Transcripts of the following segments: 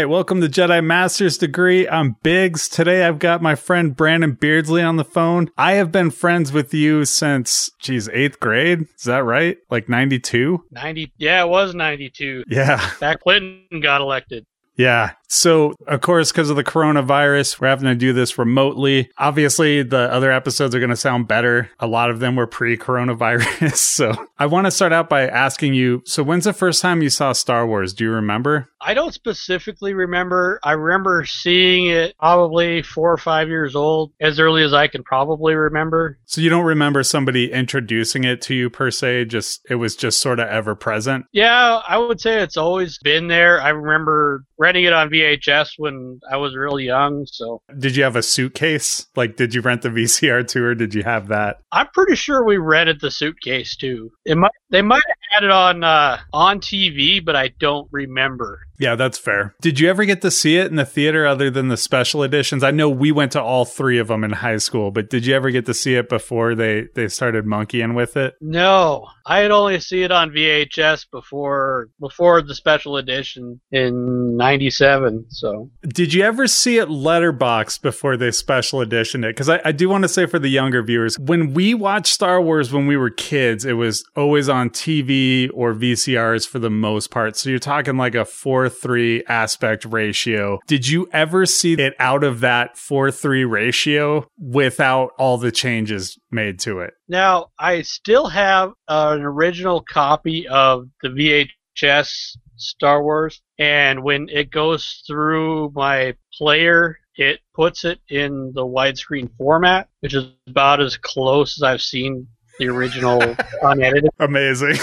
Right, welcome to Jedi Master's Degree. I'm Biggs. Today I've got my friend Brandon Beardsley on the phone. I have been friends with you since, geez, eighth grade. Is that right? Like 92? 90. Yeah, it was 92. Yeah. Back Clinton got elected. Yeah. So, of course, because of the coronavirus, we're having to do this remotely. Obviously, the other episodes are going to sound better. A lot of them were pre coronavirus. so, I want to start out by asking you so, when's the first time you saw Star Wars? Do you remember? I don't specifically remember. I remember seeing it probably four or five years old, as early as I can probably remember. So, you don't remember somebody introducing it to you per se? Just, it was just sort of ever present? Yeah, I would say it's always been there. I remember renting it on VHS when I was real young. So, did you have a suitcase? Like, did you rent the VCR too, or did you have that? I'm pretty sure we rented the suitcase too. It might they might had it on uh, on TV, but I don't remember. Yeah, that's fair. Did you ever get to see it in the theater other than the special editions? I know we went to all three of them in high school, but did you ever get to see it before they they started monkeying with it? No, I had only seen it on VHS before before the special edition in '97. So, did you ever see it letterbox before they special editioned it? Because I, I do want to say for the younger viewers, when we watched Star Wars when we were kids, it was always on TV or VCRs for the most part. So you're talking like a four three aspect ratio. Did you ever see it out of that four three ratio without all the changes made to it? Now, I still have uh, an original copy of the VHS Star Wars, and when it goes through my player, it puts it in the widescreen format, which is about as close as I've seen the original unedited. Amazing.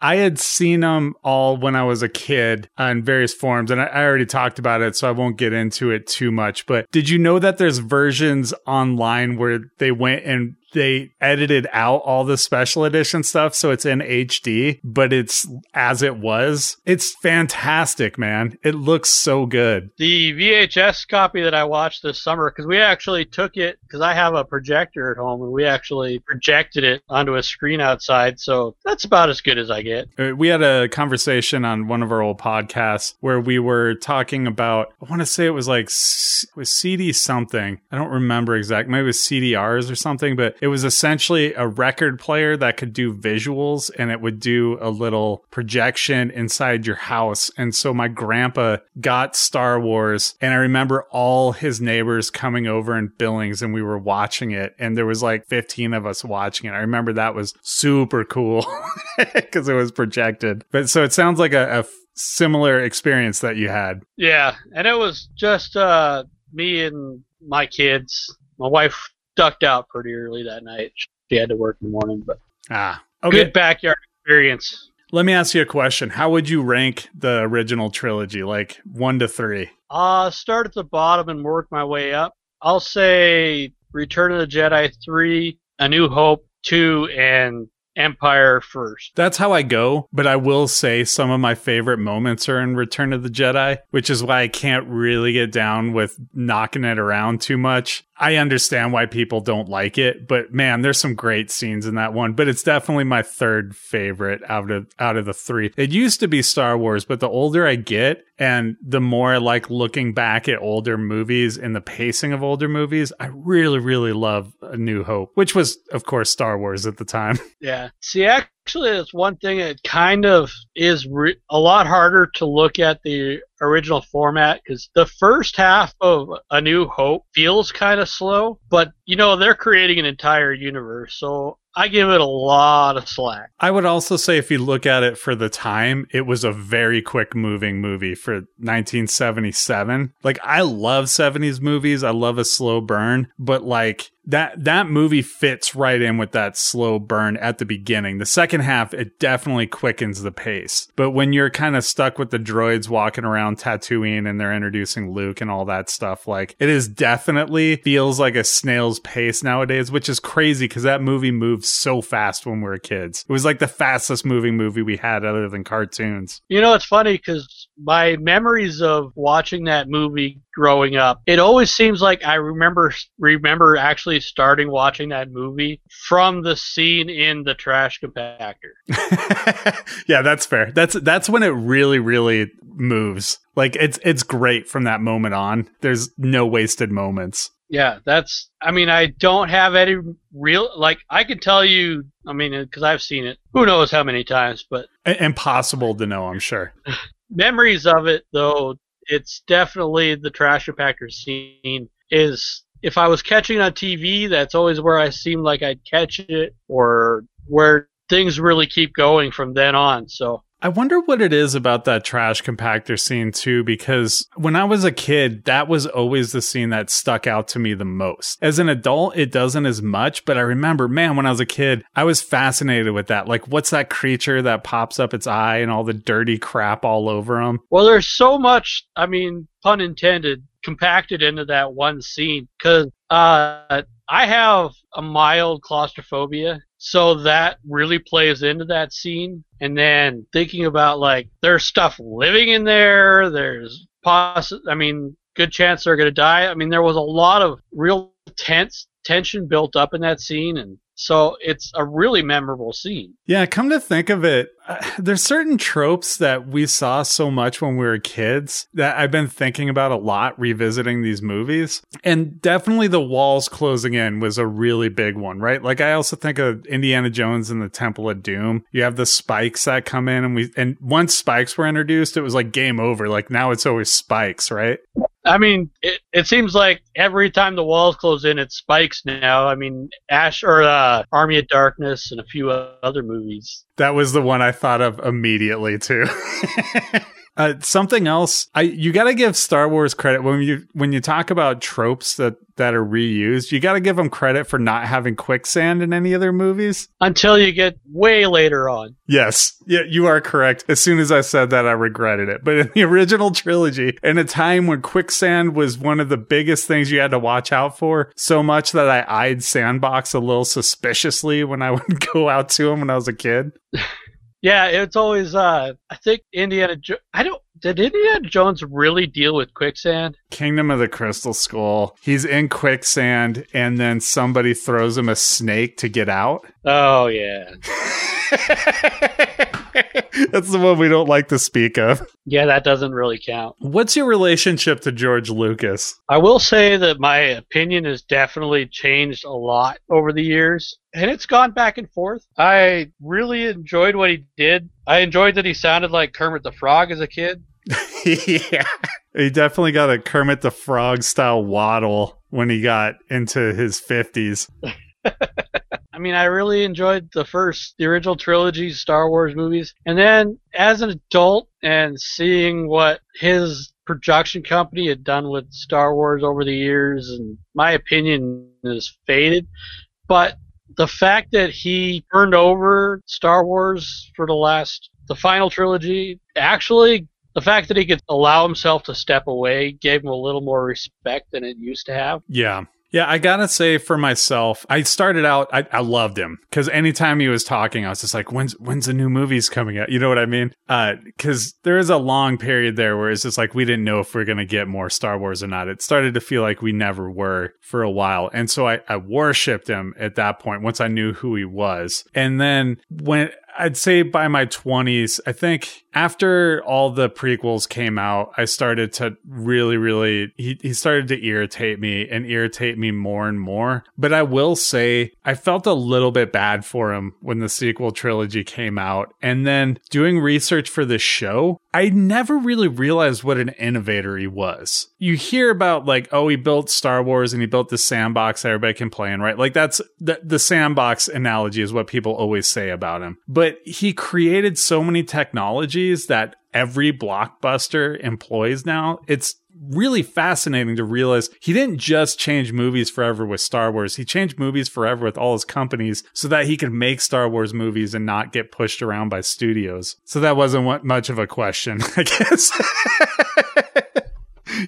I had seen them all when I was a kid on various forms, and I, I already talked about it, so I won't get into it too much. But did you know that there's versions online where they went and they edited out all the special edition stuff so it's in HD, but it's as it was. It's fantastic, man. It looks so good. The VHS copy that I watched this summer, because we actually took it, because I have a projector at home, and we actually projected it onto a screen outside. So that's about as good as I get. Uh, we had a conversation on one of our old podcasts where we were talking about, I want to say it was like, it was CD something. I don't remember exactly. Maybe it was CDRs or something, but it was essentially a record player that could do visuals and it would do a little projection inside your house. And so my grandpa got Star Wars and I remember all his neighbors coming over in Billings and we were watching it and there was like 15 of us watching it. I remember that was super cool because it was projected. But so it sounds like a, a similar experience that you had. Yeah. And it was just uh, me and my kids. My wife ducked out pretty early that night. She had to work in the morning, but ah, okay. good backyard experience. Let me ask you a question. How would you rank the original trilogy, like one to three? Uh start at the bottom and work my way up. I'll say Return of the Jedi three, A New Hope two, and Empire first. That's how I go, but I will say some of my favorite moments are in Return of the Jedi, which is why I can't really get down with knocking it around too much. I understand why people don't like it, but man, there's some great scenes in that one. But it's definitely my third favorite out of out of the three. It used to be Star Wars, but the older I get and the more I like looking back at older movies and the pacing of older movies, I really, really love A New Hope, which was, of course, Star Wars at the time. Yeah. See, actually, it's one thing that kind of is re- a lot harder to look at the original format because the first half of A New Hope feels kind of slow, but you know, they're creating an entire universe. So I give it a lot of slack. I would also say if you look at it for the time, it was a very quick moving movie for 1977. Like I love 70s movies. I love a slow burn, but like that that movie fits right in with that slow burn at the beginning. The second half it definitely quickens the pace. But when you're kind of stuck with the droids walking around Tatooine and they're introducing Luke and all that stuff, like it is definitely feels like a snail's pace nowadays, which is crazy because that movie moved so fast when we were kids. It was like the fastest moving movie we had other than cartoons. You know, it's funny because my memories of watching that movie growing up, it always seems like I remember remember actually starting watching that movie from the scene in the trash compactor. yeah, that's fair. That's that's when it really really moves. Like it's it's great from that moment on. There's no wasted moments. Yeah, that's. I mean, I don't have any real like. I can tell you. I mean, because I've seen it. Who knows how many times? But impossible to know. I'm sure. memories of it, though. It's definitely the trash compactor scene. Is if I was catching on TV, that's always where I seemed like I'd catch it, or where things really keep going from then on. So I wonder what it is about that trash compactor scene too, because when I was a kid, that was always the scene that stuck out to me the most. As an adult, it doesn't as much, but I remember, man, when I was a kid, I was fascinated with that. Like, what's that creature that pops up its eye and all the dirty crap all over him? Well, there's so much, I mean, pun intended, compacted into that one scene because uh, I have a mild claustrophobia, so that really plays into that scene. And then thinking about like there's stuff living in there, there's poss I mean, good chance they're gonna die. I mean, there was a lot of real tense tension built up in that scene and so it's a really memorable scene. Yeah, come to think of it, uh, there's certain tropes that we saw so much when we were kids that I've been thinking about a lot revisiting these movies. And definitely the walls closing in was a really big one, right? Like I also think of Indiana Jones and the Temple of Doom. You have the spikes that come in and we and once spikes were introduced, it was like game over. Like now it's always spikes, right? I mean, it, it seems like every time the walls close in, it spikes now. I mean, Ash or uh, Army of Darkness and a few other movies. That was the one I thought of immediately too. Uh, something else, I you got to give Star Wars credit when you when you talk about tropes that that are reused. You got to give them credit for not having quicksand in any of their movies until you get way later on. Yes, yeah, you are correct. As soon as I said that, I regretted it. But in the original trilogy, in a time when quicksand was one of the biggest things you had to watch out for, so much that I eyed Sandbox a little suspiciously when I would go out to him when I was a kid. Yeah, it's always. Uh, I think Indiana. Jo- I don't. Did Indiana Jones really deal with quicksand? Kingdom of the Crystal Skull. He's in quicksand, and then somebody throws him a snake to get out. Oh yeah. That's the one we don't like to speak of. Yeah, that doesn't really count. What's your relationship to George Lucas? I will say that my opinion has definitely changed a lot over the years, and it's gone back and forth. I really enjoyed what he did. I enjoyed that he sounded like Kermit the Frog as a kid. yeah. He definitely got a Kermit the Frog style waddle when he got into his 50s. I mean, I really enjoyed the first, the original trilogy Star Wars movies. And then as an adult and seeing what his production company had done with Star Wars over the years, and my opinion is faded. But the fact that he turned over Star Wars for the last, the final trilogy, actually the fact that he could allow himself to step away gave him a little more respect than it used to have. Yeah. Yeah, I gotta say for myself, I started out, I, I loved him because anytime he was talking, I was just like, when's when's the new movies coming out? You know what I mean? Because uh, there is a long period there where it's just like we didn't know if we are gonna get more Star Wars or not. It started to feel like we never were for a while, and so I, I worshipped him at that point once I knew who he was. And then when I'd say by my 20s, I think after all the prequels came out, I started to really, really, he, he started to irritate me and irritate me more and more. But I will say, I felt a little bit bad for him when the sequel trilogy came out. And then doing research for the show, I never really realized what an innovator he was. You hear about like, oh, he built Star Wars and he built the sandbox everybody can play in, right? Like that's the, the sandbox analogy is what people always say about him. But he created so many technologies that every blockbuster employs now. It's really fascinating to realize he didn't just change movies forever with Star Wars. He changed movies forever with all his companies so that he could make Star Wars movies and not get pushed around by studios. So that wasn't much of a question, I guess.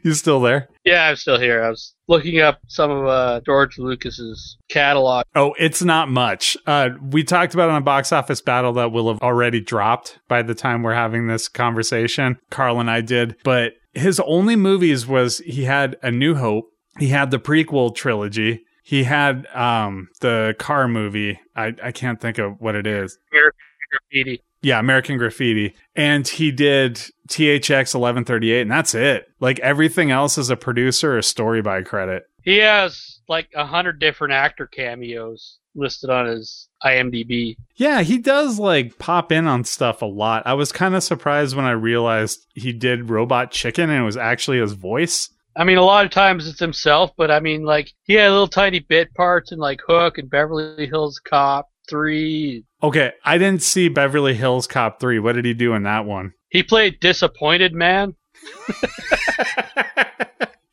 you still there? Yeah, I'm still here. I was looking up some of uh, George Lucas's catalog. Oh, it's not much. Uh, we talked about on a box office battle that will have already dropped by the time we're having this conversation. Carl and I did, but his only movies was he had A New Hope, he had the prequel trilogy, he had um, the car movie. I, I can't think of what it is. Graffiti. Yeah, American Graffiti. And he did THX 1138, and that's it. Like everything else is a producer or story by credit. He has like a hundred different actor cameos listed on his IMDb. Yeah, he does like pop in on stuff a lot. I was kind of surprised when I realized he did Robot Chicken and it was actually his voice. I mean, a lot of times it's himself, but I mean, like he had little tiny bit parts in like Hook and Beverly Hills Cop three. Okay, I didn't see Beverly Hills Cop 3. What did he do in that one? He played Disappointed Man.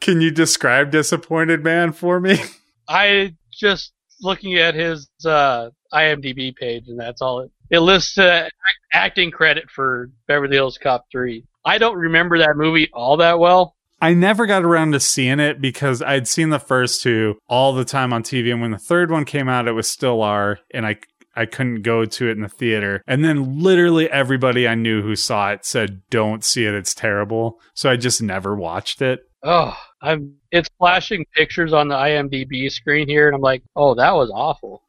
Can you describe Disappointed Man for me? I just looking at his uh, IMDb page, and that's all it. It lists uh, acting credit for Beverly Hills Cop 3. I don't remember that movie all that well. I never got around to seeing it because I'd seen the first two all the time on TV, and when the third one came out, it was still R, and I I couldn't go to it in the theater. And then literally everybody I knew who saw it said, "Don't see it; it's terrible." So I just never watched it. Oh, I'm. It's flashing pictures on the IMDb screen here, and I'm like, oh, that was awful.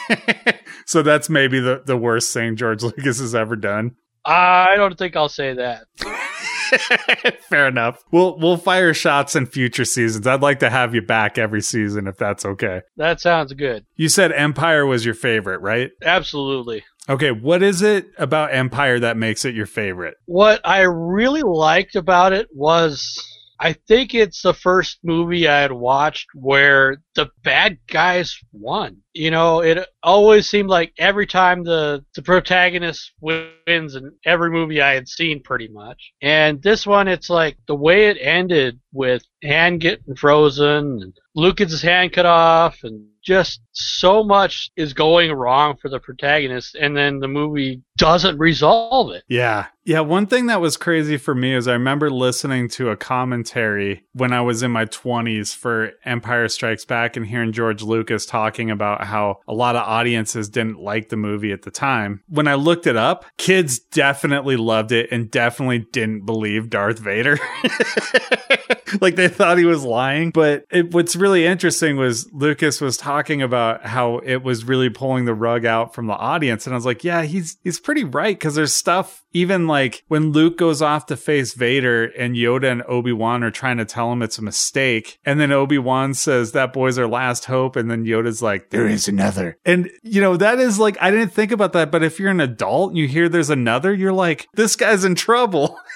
so that's maybe the the worst thing George Lucas has ever done. I don't think I'll say that. Fair enough. We'll we'll fire shots in future seasons. I'd like to have you back every season if that's okay. That sounds good. You said Empire was your favorite, right? Absolutely. Okay, what is it about Empire that makes it your favorite? What I really liked about it was I think it's the first movie I had watched where the bad guys won. You know, it always seemed like every time the, the protagonist wins in every movie I had seen pretty much. And this one, it's like the way it ended with Han getting frozen and Lucas's hand cut off and just so much is going wrong for the protagonist and then the movie doesn't resolve it. Yeah. Yeah, one thing that was crazy for me is I remember listening to a commentary when I was in my 20s for Empire Strikes Back and hearing George Lucas talking about how a lot of audiences didn't like the movie at the time. When I looked it up, kids definitely loved it and definitely didn't believe Darth Vader. like they thought he was lying. But it, what's really interesting was Lucas was talking about how it was really pulling the rug out from the audience. And I was like, yeah, he's, he's pretty right. Cause there's stuff, even like when Luke goes off to face Vader and Yoda and Obi-Wan are trying to tell him it's a mistake. And then Obi-Wan says that boy's our last hope. And then Yoda's like, there is another. And you know, that is like, I didn't think about that. But if you're an adult and you hear there's another, you're like, this guy's in trouble.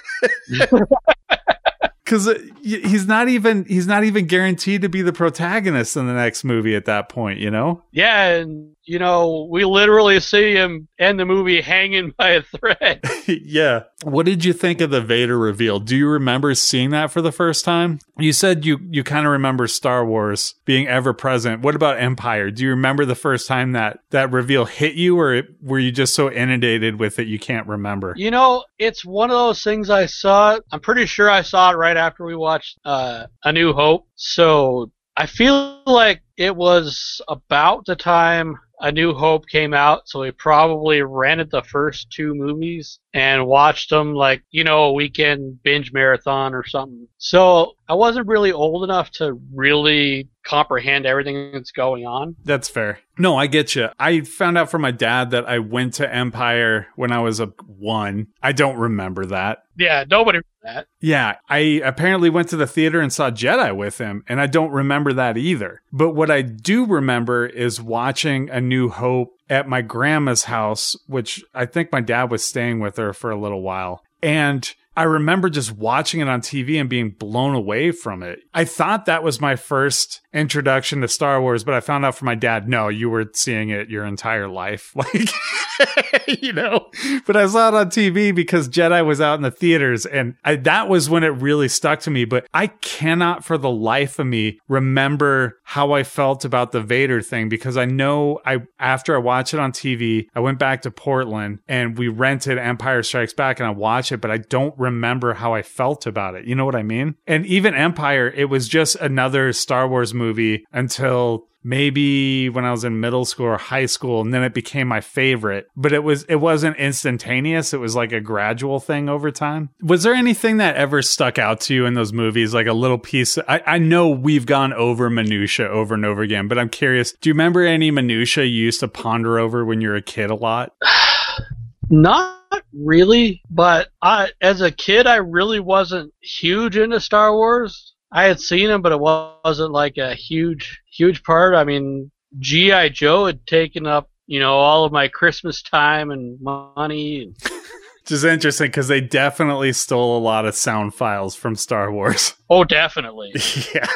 because uh, he's not even he's not even guaranteed to be the protagonist in the next movie at that point you know yeah and you know we literally see him end the movie hanging by a thread. Yeah. What did you think of the vader reveal? Do you remember seeing that for the first time? You said you you kind of remember star wars being ever present. What about empire? Do you remember the first time that that reveal hit you or were you just so inundated with it you can't remember? You know it's one of those things i saw i'm pretty sure i saw it right after we watched uh, A New Hope. So I feel like it was about the time A New Hope came out, so we probably rented the first two movies and watched them like, you know, a weekend binge marathon or something. So I wasn't really old enough to really comprehend everything that's going on. That's fair. No, I get you. I found out from my dad that I went to Empire when I was a one. I don't remember that. Yeah, nobody that. Yeah, I apparently went to the theater and saw Jedi with him, and I don't remember that either. But what I do remember is watching A New Hope at my grandma's house, which I think my dad was staying with her for a little while. And I remember just watching it on TV and being blown away from it. I thought that was my first introduction to Star Wars, but I found out from my dad, no, you were seeing it your entire life. Like you know, but I saw it on TV because Jedi was out in the theaters and I, that was when it really stuck to me. But I cannot for the life of me remember how I felt about the Vader thing because I know I, after I watched it on TV, I went back to Portland and we rented Empire Strikes Back and I watched it, but I don't remember how I felt about it. You know what I mean? And even Empire, it was just another Star Wars movie until maybe when I was in middle school or high school and then it became my favorite. But it was it wasn't instantaneous. It was like a gradual thing over time. Was there anything that ever stuck out to you in those movies? Like a little piece? I, I know we've gone over minutia over and over again but I'm curious do you remember any minutia you used to ponder over when you were a kid a lot? Not really, but I, as a kid, I really wasn't huge into Star Wars. I had seen them, but it wasn't like a huge, huge part. I mean, GI Joe had taken up, you know, all of my Christmas time and money. which is interesting because they definitely stole a lot of sound files from Star Wars Oh, definitely. yeah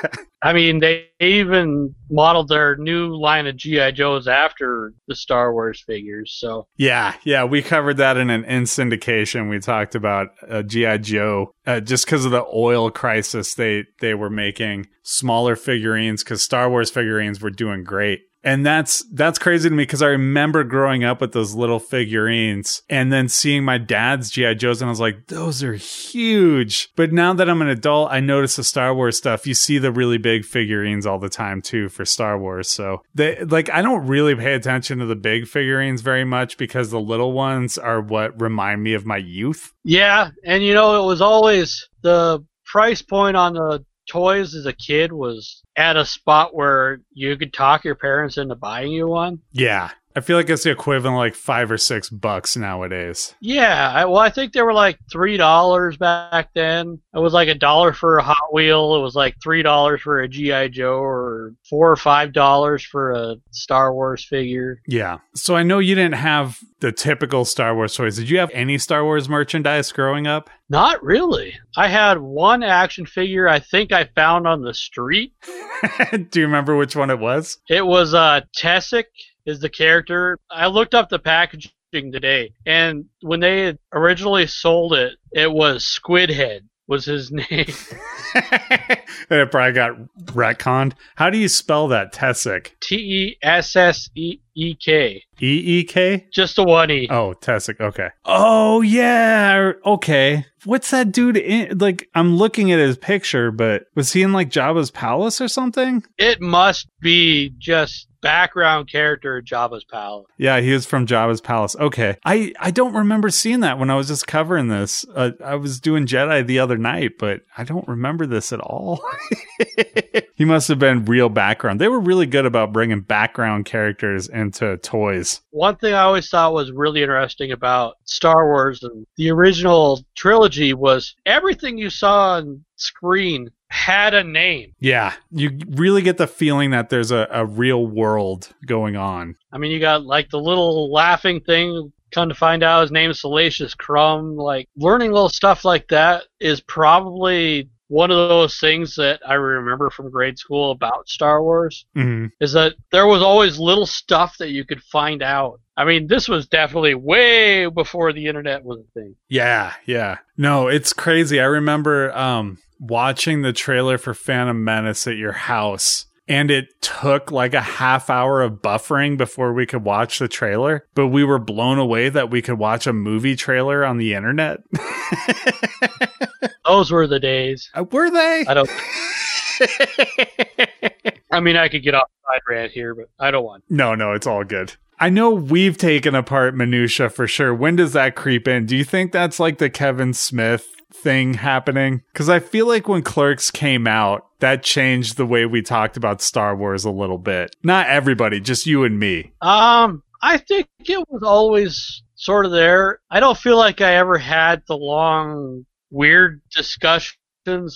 I mean, they even modeled their new line of GI Joes after the Star Wars figures. So Yeah, yeah, we covered that in an in syndication. We talked about uh, GI Joe uh, just because of the oil crisis. They they were making smaller figurines because Star Wars figurines were doing great. And that's that's crazy to me because I remember growing up with those little figurines and then seeing my dad's GI Joes and I was like, those are huge. But now that I'm an adult, I notice the Star Wars stuff. You see the really big figurines all the time too for Star Wars. So they like I don't really pay attention to the big figurines very much because the little ones are what remind me of my youth. yeah, and you know, it was always the price point on the toys as a kid was at a spot where you could talk your parents into buying you one. Yeah. I feel like it's the equivalent of like five or six bucks nowadays. Yeah, I, well, I think they were like three dollars back then. It was like a dollar for a Hot Wheel. It was like three dollars for a GI Joe, or four or five dollars for a Star Wars figure. Yeah. So I know you didn't have the typical Star Wars toys. Did you have any Star Wars merchandise growing up? Not really. I had one action figure I think I found on the street. Do you remember which one it was? It was uh Tessek is the character. I looked up the packaging today, and when they originally sold it, it was Squidhead was his name. and it probably got retconned. How do you spell that? Tessek. T E S S E E K. E E K? Just a one E. Oh, Tessek. Okay. Oh, yeah. Okay. What's that dude in? Like, I'm looking at his picture, but was he in like Jabba's palace or something? It must be just background character at Jabba's palace. Yeah, he was from Jabba's palace. Okay. I, I don't remember seeing that when I was just covering this. Uh, I was doing Jedi the other night, but I don't remember this at all. he must have been real background. They were really good about bringing background characters into toys. One thing I always thought was really interesting about Star Wars and the original trilogy was everything you saw on screen had a name. Yeah, you really get the feeling that there's a, a real world going on. I mean, you got like the little laughing thing. Come to find out, his name's Salacious Crumb. Like learning little stuff like that is probably one of those things that I remember from grade school about Star Wars. hmm Is that there was always little stuff that you could find out. I mean, this was definitely way before the internet was a thing. Yeah, yeah. No, it's crazy. I remember um watching the trailer for Phantom Menace at your house. And it took like a half hour of buffering before we could watch the trailer, but we were blown away that we could watch a movie trailer on the internet. Those were the days. Uh, were they? I don't. I mean, I could get off side rant here, but I don't want. No, no, it's all good. I know we've taken apart minutia for sure. When does that creep in? Do you think that's like the Kevin Smith thing happening? Because I feel like when Clerks came out, that changed the way we talked about Star Wars a little bit. Not everybody, just you and me. Um, I think it was always sort of there. I don't feel like I ever had the long, weird discussions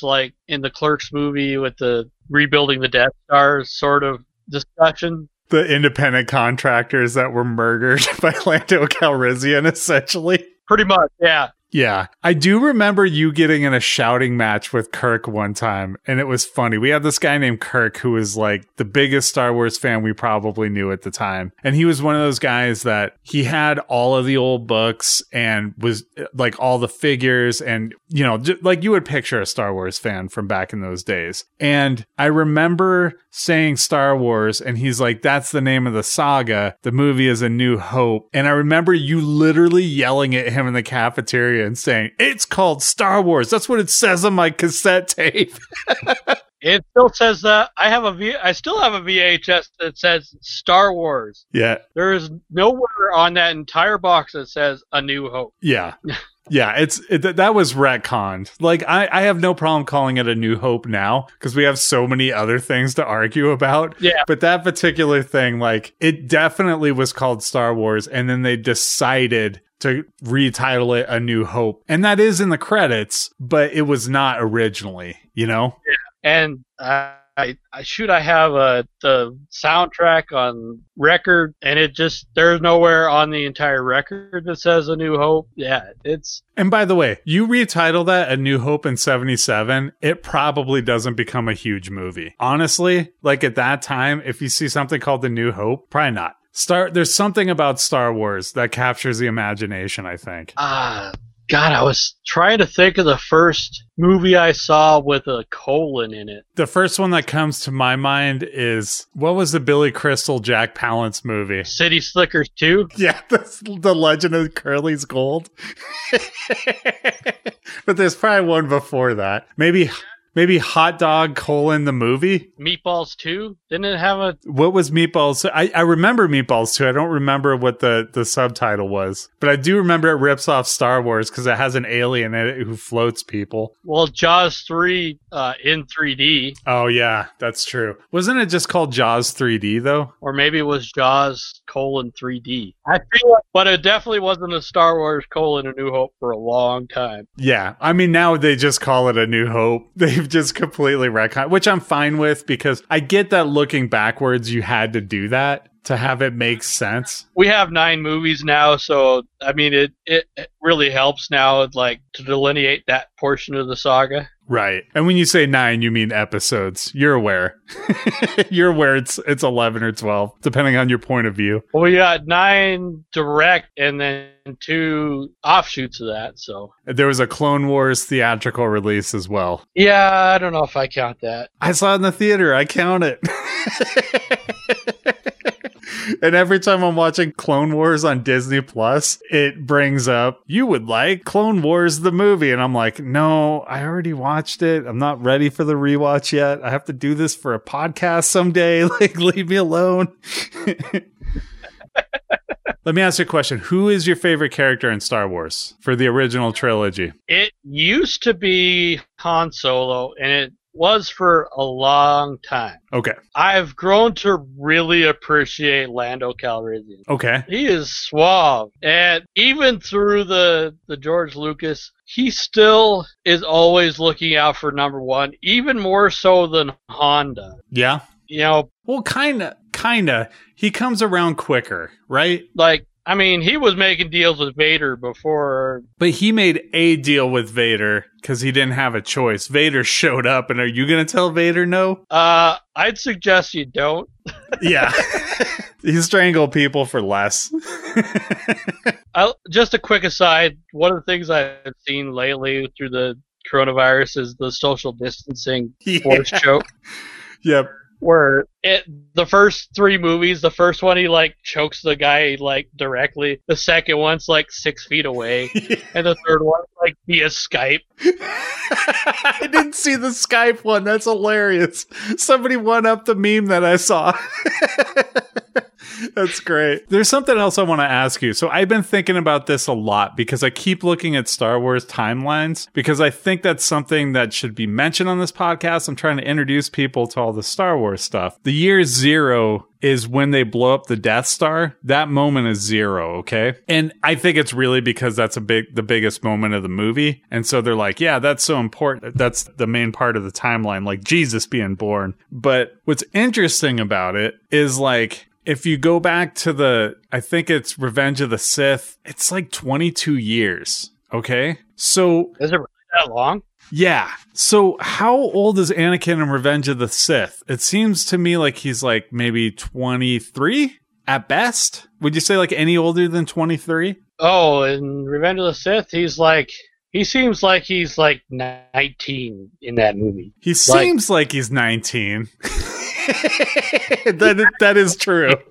like in the Clerks movie with the rebuilding the Death Star sort of discussion. The independent contractors that were murdered by Lando Calrissian, essentially. Pretty much, yeah. Yeah. I do remember you getting in a shouting match with Kirk one time, and it was funny. We had this guy named Kirk who was like the biggest Star Wars fan we probably knew at the time. And he was one of those guys that he had all of the old books and was like all the figures and, you know, like you would picture a Star Wars fan from back in those days. And I remember saying Star Wars, and he's like, that's the name of the saga. The movie is A New Hope. And I remember you literally yelling at him in the cafeteria and saying, it's called Star Wars. That's what it says on my cassette tape. It still says that I have a V. I still have a VHS that says Star Wars. yeah. There is nowhere on that entire box that says A New Hope. Yeah. Yeah, it's it, that was retconned. Like I, I have no problem calling it a New Hope now because we have so many other things to argue about. Yeah. But that particular thing, like it definitely was called Star Wars, and then they decided to retitle it A New Hope, and that is in the credits, but it was not originally. You know? Yeah. And I, I, I shoot, I have a the soundtrack on record, and it just there's nowhere on the entire record that says A New Hope. Yeah, it's And by the way, you retitle that A New Hope in 77, it probably doesn't become a huge movie. Honestly, like at that time, if you see something called The New Hope, probably not. Star there's something about Star Wars that captures the imagination, I think. ah. God, I was trying to think of the first movie I saw with a colon in it. The first one that comes to my mind is what was the Billy Crystal Jack Palance movie? City Slickers 2. Yeah, that's the Legend of Curly's Gold. but there's probably one before that. Maybe maybe Hot Dog colon the movie. Meatballs 2. Didn't it have a What was Meatballs? I, I remember Meatballs two. I don't remember what the, the subtitle was, but I do remember it rips off Star Wars because it has an alien in it who floats people. well Jaws 3 uh, in 3D, Oh yeah, that's true. Wasn't it just called Jaws 3D though? or maybe it was Jaws colon 3D. I feel like, but it definitely wasn't a Star Wars colon A New Hope for a long time. Yeah, I mean now they just call it a New Hope. They've just completely retconned, which I'm fine with because I get that looking backwards, you had to do that to have it make sense. We have nine movies now, so I mean it, it, it really helps now, like to delineate that portion of the saga. Right. And when you say nine, you mean episodes. You're aware. You're aware it's it's eleven or twelve, depending on your point of view. Well, we got nine direct and then two offshoots of that. So There was a Clone Wars theatrical release as well. yeah, I don't know if I count that. I saw it in the theater. I count it. and every time I'm watching Clone Wars on Disney Plus, it brings up, you would like Clone Wars the movie. And I'm like, no, I already watched it. I'm not ready for the rewatch yet. I have to do this for a podcast someday. Like, leave me alone. Let me ask you a question. Who is your favorite character in Star Wars for the original trilogy? It used to be Han Solo, and it was for a long time. Okay. I've grown to really appreciate Lando Calrissian. Okay. He is suave, and even through the the George Lucas, he still is always looking out for number one, even more so than Honda. Yeah. You know, Well, kind of, kind of. He comes around quicker, right? like I mean, he was making deals with Vader before. But he made a deal with Vader because he didn't have a choice. Vader showed up, and are you going to tell Vader no? Uh, I'd suggest you don't. Yeah. he strangled people for less. I, just a quick aside. One of the things I've seen lately through the coronavirus is the social distancing force choke. Yep. where it the first three movies, the first one he like chokes the guy like directly, the second one's like six feet away, and the third one like via Skype. I didn't see the Skype one. That's hilarious. Somebody one up the meme that I saw. That's great. There's something else I want to ask you. So I've been thinking about this a lot because I keep looking at Star Wars timelines because I think that's something that should be mentioned on this podcast. I'm trying to introduce people to all the Star Wars stuff. The year zero is when they blow up the Death Star. That moment is zero, okay? And I think it's really because that's a big the biggest moment of the movie. And so they're like, yeah, that's so important. That's the main part of the timeline, like Jesus being born. But what's interesting about it is like if you go back to the I think it's Revenge of the Sith, it's like 22 years. Okay. So Is it that long? Yeah. So how old is Anakin in Revenge of the Sith? It seems to me like he's like maybe 23 at best. Would you say like any older than 23? Oh, in Revenge of the Sith, he's like he seems like he's like 19 in that movie. He seems like, he's 19. that that is true.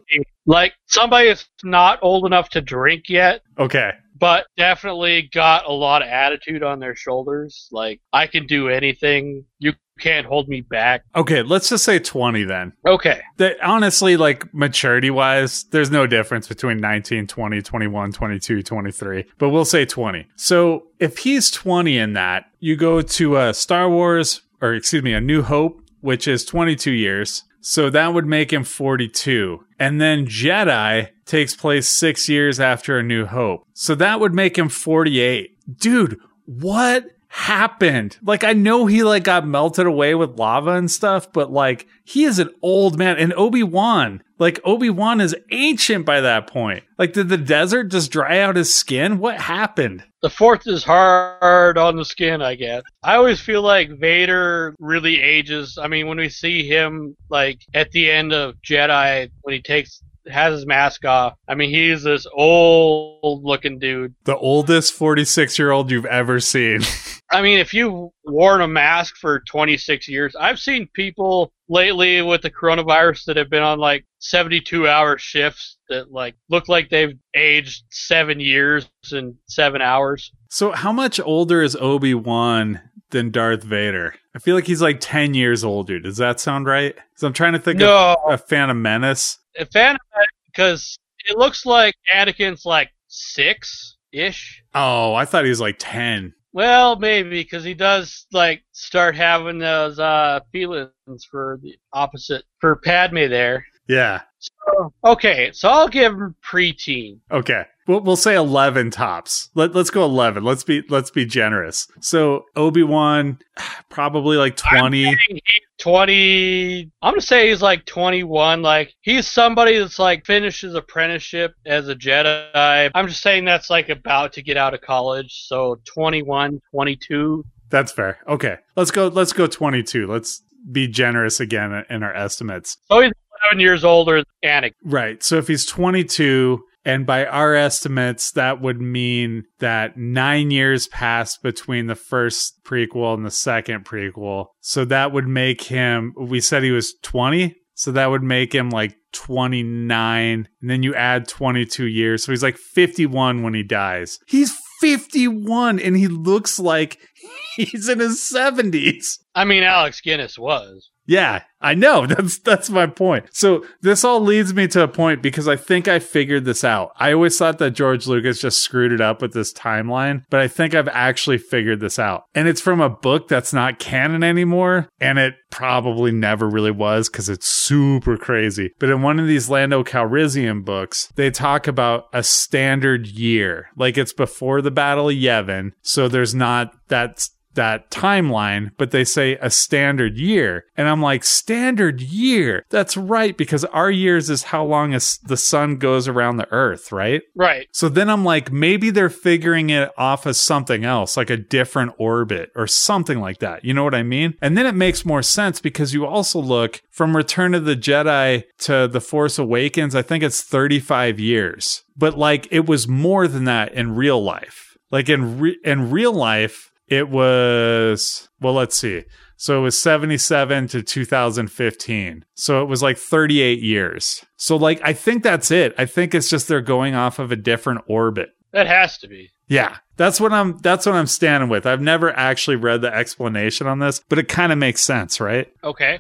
Like somebody is not old enough to drink yet, Okay. But definitely got a lot of attitude on their shoulders. Like I can do anything. You can't hold me back. Okay, let's just say 20 then. Okay. That honestly like maturity wise, there's no difference between 19, 20, 21, 22, 23, but we'll say 20. So, if he's 20 in that, you go to uh, Star Wars or excuse me, A New Hope, which is 22 years. So that would make him 42. And then Jedi takes place 6 years after A New Hope. So that would make him 48. Dude, what happened? Like I know he like got melted away with lava and stuff, but like he is an old man and Obi-Wan, like Obi-Wan is ancient by that point. Like did the desert just dry out his skin? What happened? The fourth is hard on the skin, I guess. I always feel like Vader really ages. I mean, when we see him like at the end of Jedi when he takes has his mask off. I mean, he's this old looking dude. The oldest 46-year-old you've ever seen. I mean, if you've worn a mask for 26 years, I've seen people lately with the coronavirus that have been on like 72 hour shifts that like look like they've aged seven years in seven hours. so how much older is Obi-Wan than Darth Vader? I feel like he's like 10 years older. Does that sound right? Cuz I'm trying to think No, of a Phantom Menace. a fan of because it looks like Anakin's like six ish. Oh, I thought he was like 10. Well, maybe because he does like start having those uh feelings for the opposite for Padme there. Yeah. So, okay, so I'll give him preteen. Okay. We'll, we'll say 11 tops. Let, let's go 11. Let's be let's be generous. So Obi-Wan probably like 20. I'm 20 I'm gonna say he's like 21 like he's somebody that's like finished his apprenticeship as a Jedi I'm just saying that's like about to get out of college so 21 22 That's fair. Okay. Let's go let's go 22. Let's be generous again in our estimates. so he's 11 years older than Anakin Right. So if he's 22, and by our estimates, that would mean that nine years passed between the first prequel and the second prequel. So that would make him, we said he was 20. So that would make him like 29. And then you add 22 years. So he's like 51 when he dies. He's 51 and he looks like he's in his 70s. I mean Alec Guinness was Yeah, I know. That's that's my point. So this all leads me to a point because I think I figured this out. I always thought that George Lucas just screwed it up with this timeline, but I think I've actually figured this out. And it's from a book that's not canon anymore, and it probably never really was because it's super crazy. But in one of these Lando Calrissian books, they talk about a standard year, like it's before the Battle of Yavin, so there's not that that timeline, but they say a standard year. And I'm like, standard year? That's right, because our years is how long as the sun goes around the earth, right? right So then I'm like, maybe they're figuring it off as something else, like a different orbit or something like that. You know what I mean? And then it makes more sense because you also look from Return of the Jedi to The Force Awakens, I think it's 35 years. But like it was more than that in real life. Like in re- in real life, it was well, let's see. So it was 77 to 2015. So it was like 38 years. So like I think that's it. I think it's just they're going off of a different orbit. that has to be Yeah. That's what I'm that's what I'm standing with. I've never actually read the explanation on this, but it kind of makes sense, right? okay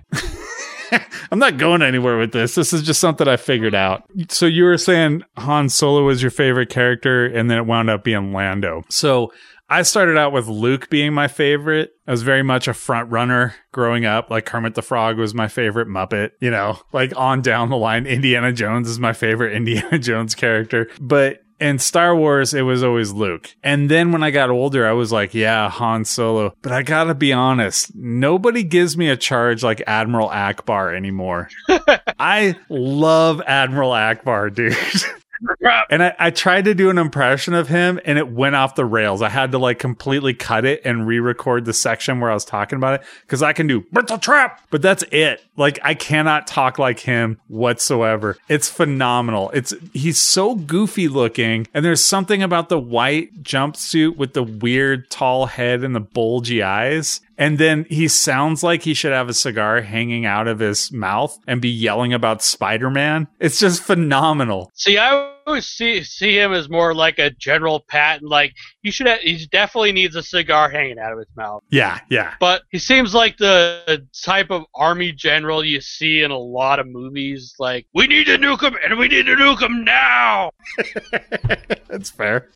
I'm not going anywhere with this. This is just something I figured out. So you were saying Han Solo was your favorite character, and then it wound up being Lando. So I started out with Luke being my favorite. I was very much a front runner growing up. Like Kermit the Frog was my favorite Muppet, you know, like on down the line. Indiana Jones is my favorite Indiana Jones character. But in Star Wars, it was always Luke. And then when I got older, I was like, yeah, Han Solo. But I gotta be honest, nobody gives me a charge like Admiral Ackbar anymore. I love Admiral Ackbar, dude. And I, I tried to do an impression of him and it went off the rails. I had to like completely cut it and re record the section where I was talking about it because I can do trap, but that's it. Like I cannot talk like him whatsoever. It's phenomenal. It's he's so goofy looking and there's something about the white jumpsuit with the weird tall head and the bulgy eyes. And then he sounds like he should have a cigar hanging out of his mouth and be yelling about Spider Man. It's just phenomenal. See, I always see see him as more like a general Patton. Like he should, have, he definitely needs a cigar hanging out of his mouth. Yeah, yeah. But he seems like the type of army general you see in a lot of movies. Like we need to nuke him, and we need to nuke him now. That's fair.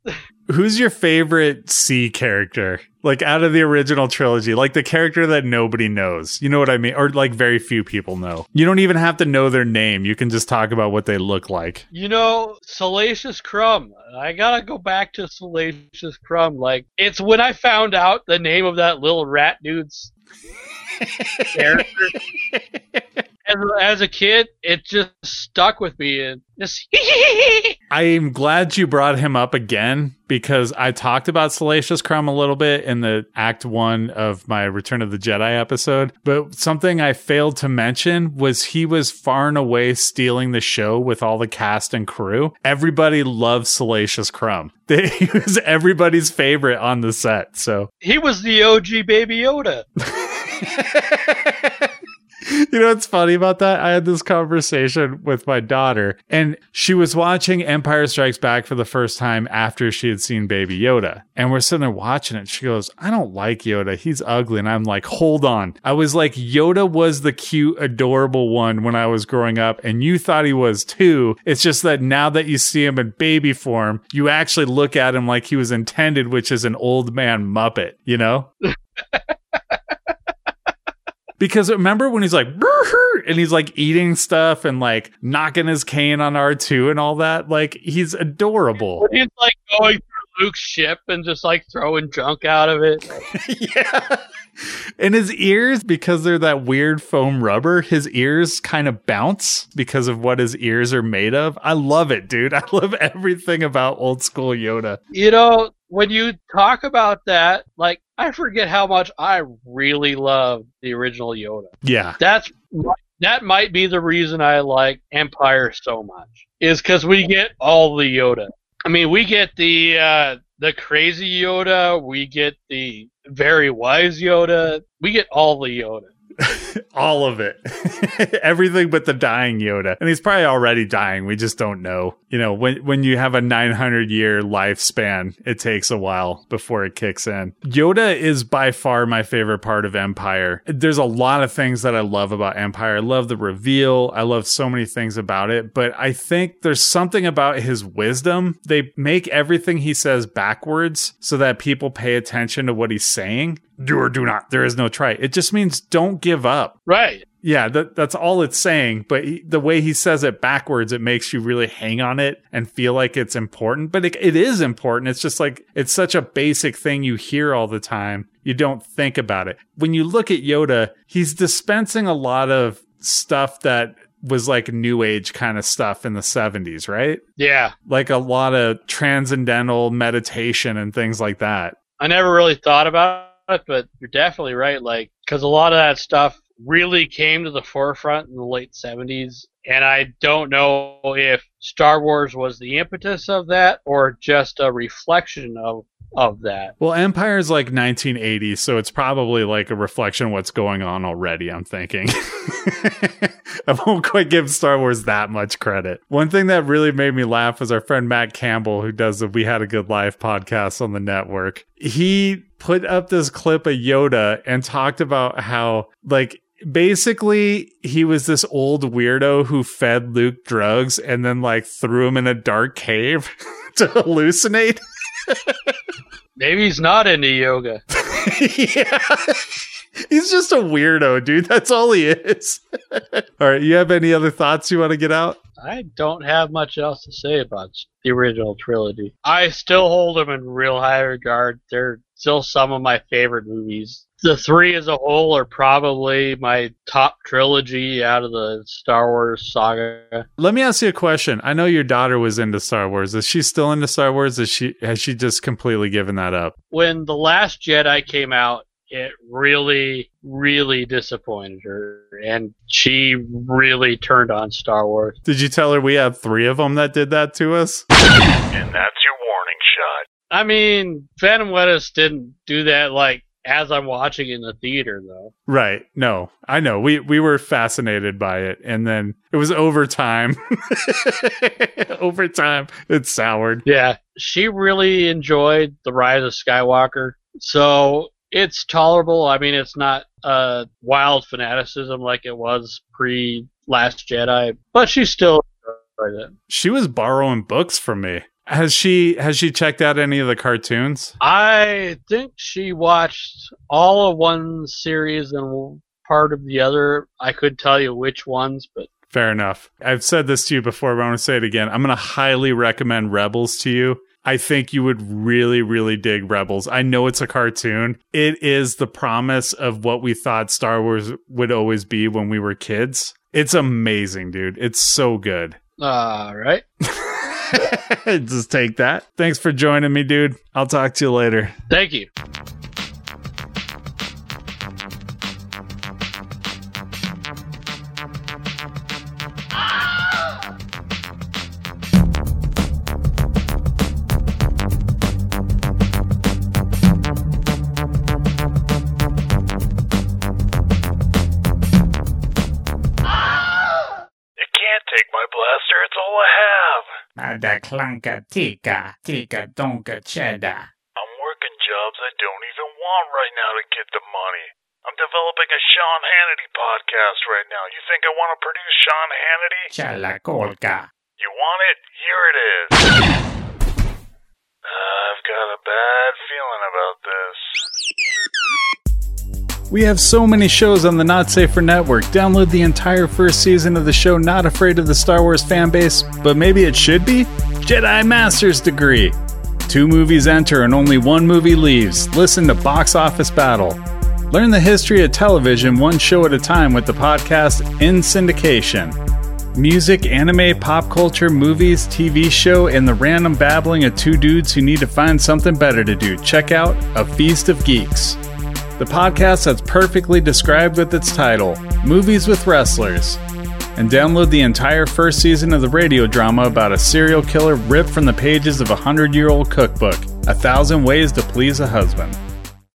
Who's your favorite C character? Like out of the original trilogy, like the character that nobody knows. You know what I mean? Or like very few people know. You don't even have to know their name. You can just talk about what they look like. You know, Salacious Crumb. I gotta go back to Salacious Crumb. Like, it's when I found out the name of that little rat dude's character. As, as a kid, it just stuck with me and just. I'm glad you brought him up again because I talked about Salacious Crumb a little bit in the Act One of my Return of the Jedi episode. But something I failed to mention was he was far and away stealing the show with all the cast and crew. Everybody loves Salacious Crumb. He was everybody's favorite on the set. So he was the OG Baby Yoda. you know what's funny about that? I had this conversation with my daughter, and she was watching Empire Strikes Back for the first time after she had seen Baby Yoda. And we're sitting there watching it. She goes, I don't like Yoda. He's ugly. And I'm like, hold on. I was like, Yoda was the cute, adorable one when I was growing up, and you thought he was too. It's just that now that you see him in baby form, you actually look at him like he was intended, which is an old man Muppet, you know? Because remember when he's like, and he's like eating stuff and like knocking his cane on R2 and all that? Like, he's adorable. He's like going through Luke's ship and just like throwing junk out of it. yeah. And his ears, because they're that weird foam rubber, his ears kind of bounce because of what his ears are made of. I love it, dude. I love everything about old school Yoda. You know, when you talk about that, like I forget how much I really love the original Yoda. Yeah. That's that might be the reason I like Empire so much. Is because we get all the Yoda. I mean, we get the uh, the crazy Yoda, we get the very wise Yoda, we get all the Yoda. all of it. Everything but the dying Yoda. And he's probably already dying. We just don't know. You know, when when you have a 900 year lifespan, it takes a while before it kicks in. Yoda is by far my favorite part of Empire. There's a lot of things that I love about Empire. I love the reveal. I love so many things about it, but I think there's something about his wisdom. They make everything he says backwards so that people pay attention to what he's saying do or do not. There is no try. It just means don't give up. Right. Yeah, that, that's all it's saying. But he, the way he says it backwards, it makes you really hang on it and feel like it's important. But it, it is important. It's just like, it's such a basic thing you hear all the time. You don't think about it. When you look at Yoda, he's dispensing a lot of stuff that was like new age kind of stuff in the 70s, right? Yeah. Like a lot of transcendental meditation and things like that. I never really thought about it, but you're definitely right. Like, because a lot of that stuff really came to the forefront in the late 70s. And I don't know if Star Wars was the impetus of that or just a reflection of of that. Well, Empire is like 1980, so it's probably like a reflection of what's going on already, I'm thinking. I won't quite give Star Wars that much credit. One thing that really made me laugh was our friend Matt Campbell, who does the We Had a Good Life podcast on the network. He put up this clip of Yoda and talked about how, like, basically he was this old weirdo who fed Luke drugs and then like threw him in a dark cave to hallucinate. Maybe he's not into yoga. yeah. He's just a weirdo, dude. That's all he is. all right, you have any other thoughts you want to get out? I don't have much else to say about the original trilogy. I still hold them in real high regard. They're still some of my favorite movies. The three as a whole are probably my top trilogy out of the Star Wars saga. Let me ask you a question. I know your daughter was into Star Wars. Is she still into Star Wars? Is she has she just completely given that up? When The Last Jedi came out, it really, really disappointed her, and she really turned on Star Wars. Did you tell her we had three of them that did that to us? And that's your warning shot. I mean, Phantom Menace didn't do that like as I'm watching in the theater, though. Right. No, I know. We we were fascinated by it, and then it was overtime. overtime, it soured. Yeah, she really enjoyed the Rise of Skywalker, so it's tolerable. I mean, it's not uh, wild fanaticism like it was pre Last Jedi, but she still enjoyed it. She was borrowing books from me. Has she has she checked out any of the cartoons? I think she watched all of one series and part of the other. I could tell you which ones, but Fair enough. I've said this to you before, but I want to say it again. I'm going to highly recommend Rebels to you. I think you would really, really dig Rebels. I know it's a cartoon. It is the promise of what we thought Star Wars would always be when we were kids. It's amazing, dude. It's so good. all right. Just take that. Thanks for joining me, dude. I'll talk to you later. Thank you. Take my blaster, it's all I have. Nada clanka tika, tika donka cheddar. I'm working jobs I don't even want right now to get the money. I'm developing a Sean Hannity podcast right now. You think I want to produce Sean Hannity? Chala kolka. You want it? Here it is. I've got a bad feeling about this. We have so many shows on the Not Safer Network. Download the entire first season of the show Not Afraid of the Star Wars fan base, but maybe it should be? Jedi Master's Degree. Two movies enter and only one movie leaves. Listen to Box Office Battle. Learn the history of television one show at a time with the podcast In Syndication. Music, anime, pop culture, movies, TV show, and the random babbling of two dudes who need to find something better to do. Check out A Feast of Geeks the podcast that's perfectly described with its title, Movies with Wrestlers. And download the entire first season of the radio drama about a serial killer ripped from the pages of a hundred year old cookbook, A Thousand Ways to Please a Husband.